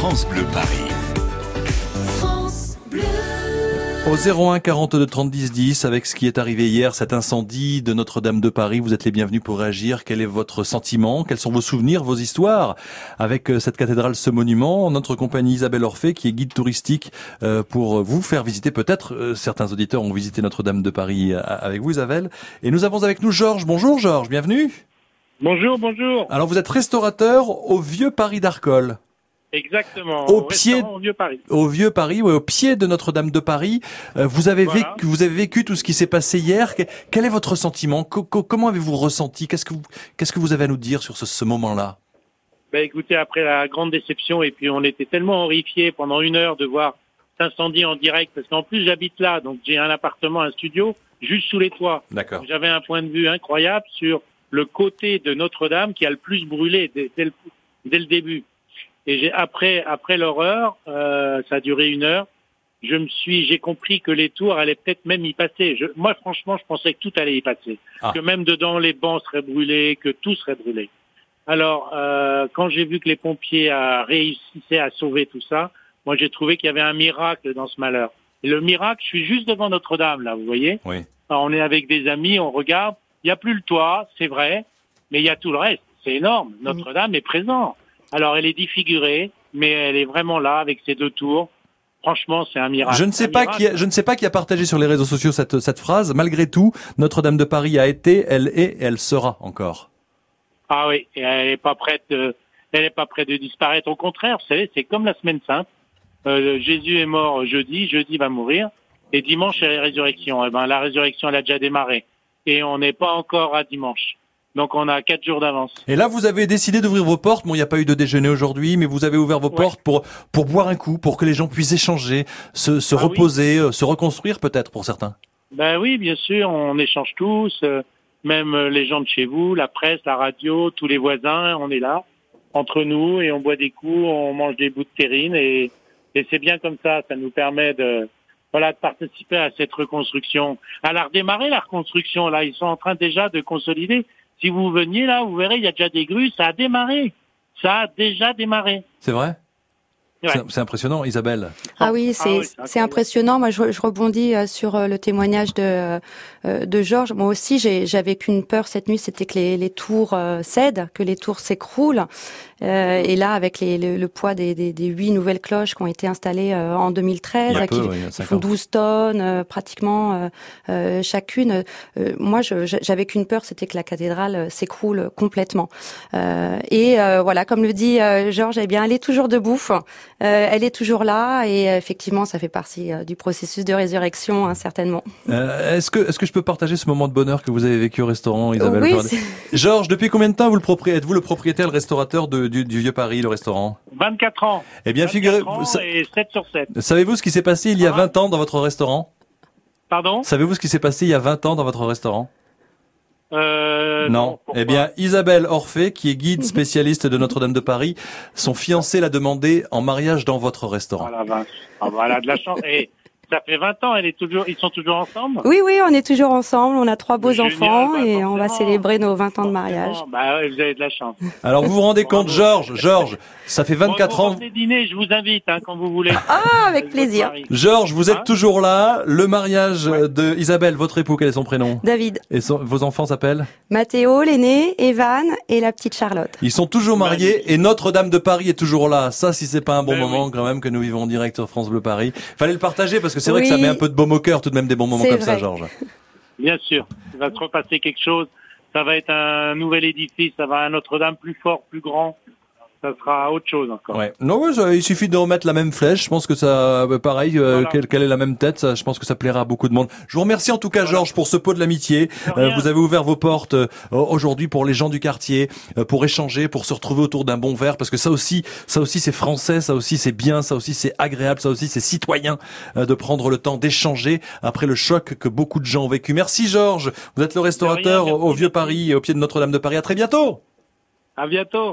France Bleu Paris. Au 01 42 30 10 10, avec ce qui est arrivé hier, cet incendie de Notre-Dame de Paris, vous êtes les bienvenus pour réagir. Quel est votre sentiment? Quels sont vos souvenirs, vos histoires avec euh, cette cathédrale, ce monument? Notre compagnie Isabelle Orphée, qui est guide touristique euh, pour vous faire visiter. Peut-être euh, certains auditeurs ont visité Notre-Dame de Paris avec vous, Isabelle. Et nous avons avec nous Georges. Bonjour Georges, bienvenue. Bonjour, bonjour. Alors vous êtes restaurateur au Vieux Paris d'Arcole. Exactement. Au, pied, au Vieux Paris. Au Vieux Paris, au pied de Notre-Dame de Paris. Euh, vous avez vécu, vous avez vécu tout ce qui s'est passé hier. Quel est votre sentiment? Comment avez-vous ressenti? Qu'est-ce que vous, qu'est-ce que vous avez à nous dire sur ce, moment-là? Ben écoutez, après la grande déception et puis on était tellement horrifiés pendant une heure de voir cet incendie en direct parce qu'en plus j'habite là, donc j'ai un appartement, un studio juste sous les toits. D'accord. J'avais un point de vue incroyable sur le côté de Notre-Dame qui a le plus brûlé dès le début. Et j'ai après après l'horreur, euh, ça a duré une heure. Je me suis, j'ai compris que les tours allaient peut-être même y passer. Je, moi, franchement, je pensais que tout allait y passer, ah. que même dedans les bancs seraient brûlés, que tout serait brûlé. Alors, euh, quand j'ai vu que les pompiers a réussissaient à sauver tout ça, moi, j'ai trouvé qu'il y avait un miracle dans ce malheur. Et le miracle, je suis juste devant Notre-Dame, là, vous voyez. Oui. on est avec des amis, on regarde. Il n'y a plus le toit, c'est vrai, mais il y a tout le reste. C'est énorme. Notre-Dame est présent. Alors elle est défigurée, mais elle est vraiment là avec ses deux tours. Franchement, c'est un miracle. Je ne sais pas qui, a, je ne sais pas qui a partagé sur les réseaux sociaux cette, cette phrase. Malgré tout, Notre-Dame de Paris a été, elle est, et elle sera encore. Ah oui, et elle n'est pas prête, de, elle est pas prête de disparaître. Au contraire, c'est comme la semaine sainte. Euh, Jésus est mort jeudi, jeudi va mourir, et dimanche c'est la résurrection. Eh ben la résurrection elle a déjà démarré, et on n'est pas encore à dimanche. Donc on a quatre jours d'avance. Et là, vous avez décidé d'ouvrir vos portes. Bon, il n'y a pas eu de déjeuner aujourd'hui, mais vous avez ouvert vos portes pour pour boire un coup, pour que les gens puissent échanger, se, se ah reposer, euh, se reconstruire peut-être pour certains. Ben oui, bien sûr, on échange tous, euh, même euh, les gens de chez vous, la presse, la radio, tous les voisins, on est là entre nous et on boit des coups, on mange des bouts de terrine et, et c'est bien comme ça. Ça nous permet de voilà de participer à cette reconstruction. À la redémarrer la reconstruction là, ils sont en train déjà de consolider. Si vous veniez là, vous verrez, il y a déjà des grues, ça a démarré. Ça a déjà démarré. C'est vrai? C'est impressionnant, Isabelle. Ah oui, c'est ah c'est impressionnant. Moi, je, je, rebondis euh, sur euh, le témoignage de euh, de Georges. Moi aussi, j'avais qu'une peur cette nuit, c'était que les, les tours cèdent, que les tours s'écroulent. Euh, et là, avec les, le, le, poids des, des, des, huit nouvelles cloches qui ont été installées euh, en 2013, qui, font 12 tonnes euh, pratiquement chacune, moi, j'avais qu'une peur, c'était que la cathédrale s'écroule complètement. et voilà, comme le dit Georges, eh bien, elle est toujours debout, elle est toujours là, et effectivement, ça fait partie du processus de résurrection, hein, certainement. est-ce que est-ce que je peux partager ce moment de bonheur que vous avez vécu au restaurant, Isabelle oui, Georges, depuis combien de temps vous le êtes-vous le propriétaire, le restaurateur de du, Vieux Paris, le restaurant? 24 ans. Eh bien, figurez-vous. 7 sur 7. Savez-vous ce qui s'est passé il y a 20 ans dans votre restaurant? Pardon? Savez-vous ce qui s'est passé il y a 20 ans dans votre restaurant? Euh, non. eh bien, Isabelle Orphée, qui est guide spécialiste de Notre-Dame de Paris, son fiancé l'a demandé en mariage dans votre restaurant. Voilà, ah, voilà de la chance. Et ça fait 20 ans, elle est toujours, ils sont toujours ensemble? Oui, oui, on est toujours ensemble. On a trois beaux enfants bah, et on va célébrer nos 20 ans de mariage. Bah ouais, vous avez de la chance. Alors vous vous rendez compte, Georges, Georges, ça fait 24 bon, ans. dîner, je vous invite hein, quand vous voulez. Ah, avec plaisir. Georges, vous êtes hein? toujours là. Le mariage de Isabelle, votre époux, quel est son prénom? David. Et vos enfants s'appellent? Mathéo, l'aîné, Evan et la petite Charlotte. Ils sont toujours mariés et Notre-Dame de Paris est toujours là. Ça, si c'est pas un bon ben moment quand même que nous vivons en direct sur France Bleu Paris. Fallait le partager parce que c'est vrai que ça met un peu de baume au cœur, tout de même des bons moments comme ça, Georges. Bien sûr, il va se repasser quelque chose. Ça va être un nouvel édifice, ça va être un Notre-Dame plus fort, plus grand ça sera autre chose encore. Ouais. Non, il suffit de remettre la même flèche. Je pense que ça, euh, pareil, euh, quelle, est la même tête. Ça, je pense que ça plaira à beaucoup de monde. Je vous remercie en tout cas, Georges, pour ce pot de l'amitié. Euh, vous avez ouvert vos portes aujourd'hui pour les gens du quartier, pour échanger, pour se retrouver autour d'un bon verre, parce que ça aussi, ça aussi c'est français, ça aussi c'est bien, ça aussi c'est agréable, ça aussi c'est citoyen de prendre le temps d'échanger après le choc que beaucoup de gens ont vécu. Merci, Georges. Vous êtes le restaurateur au Vieux Paris, au pied de Notre-Dame de Paris. À très bientôt. À bientôt.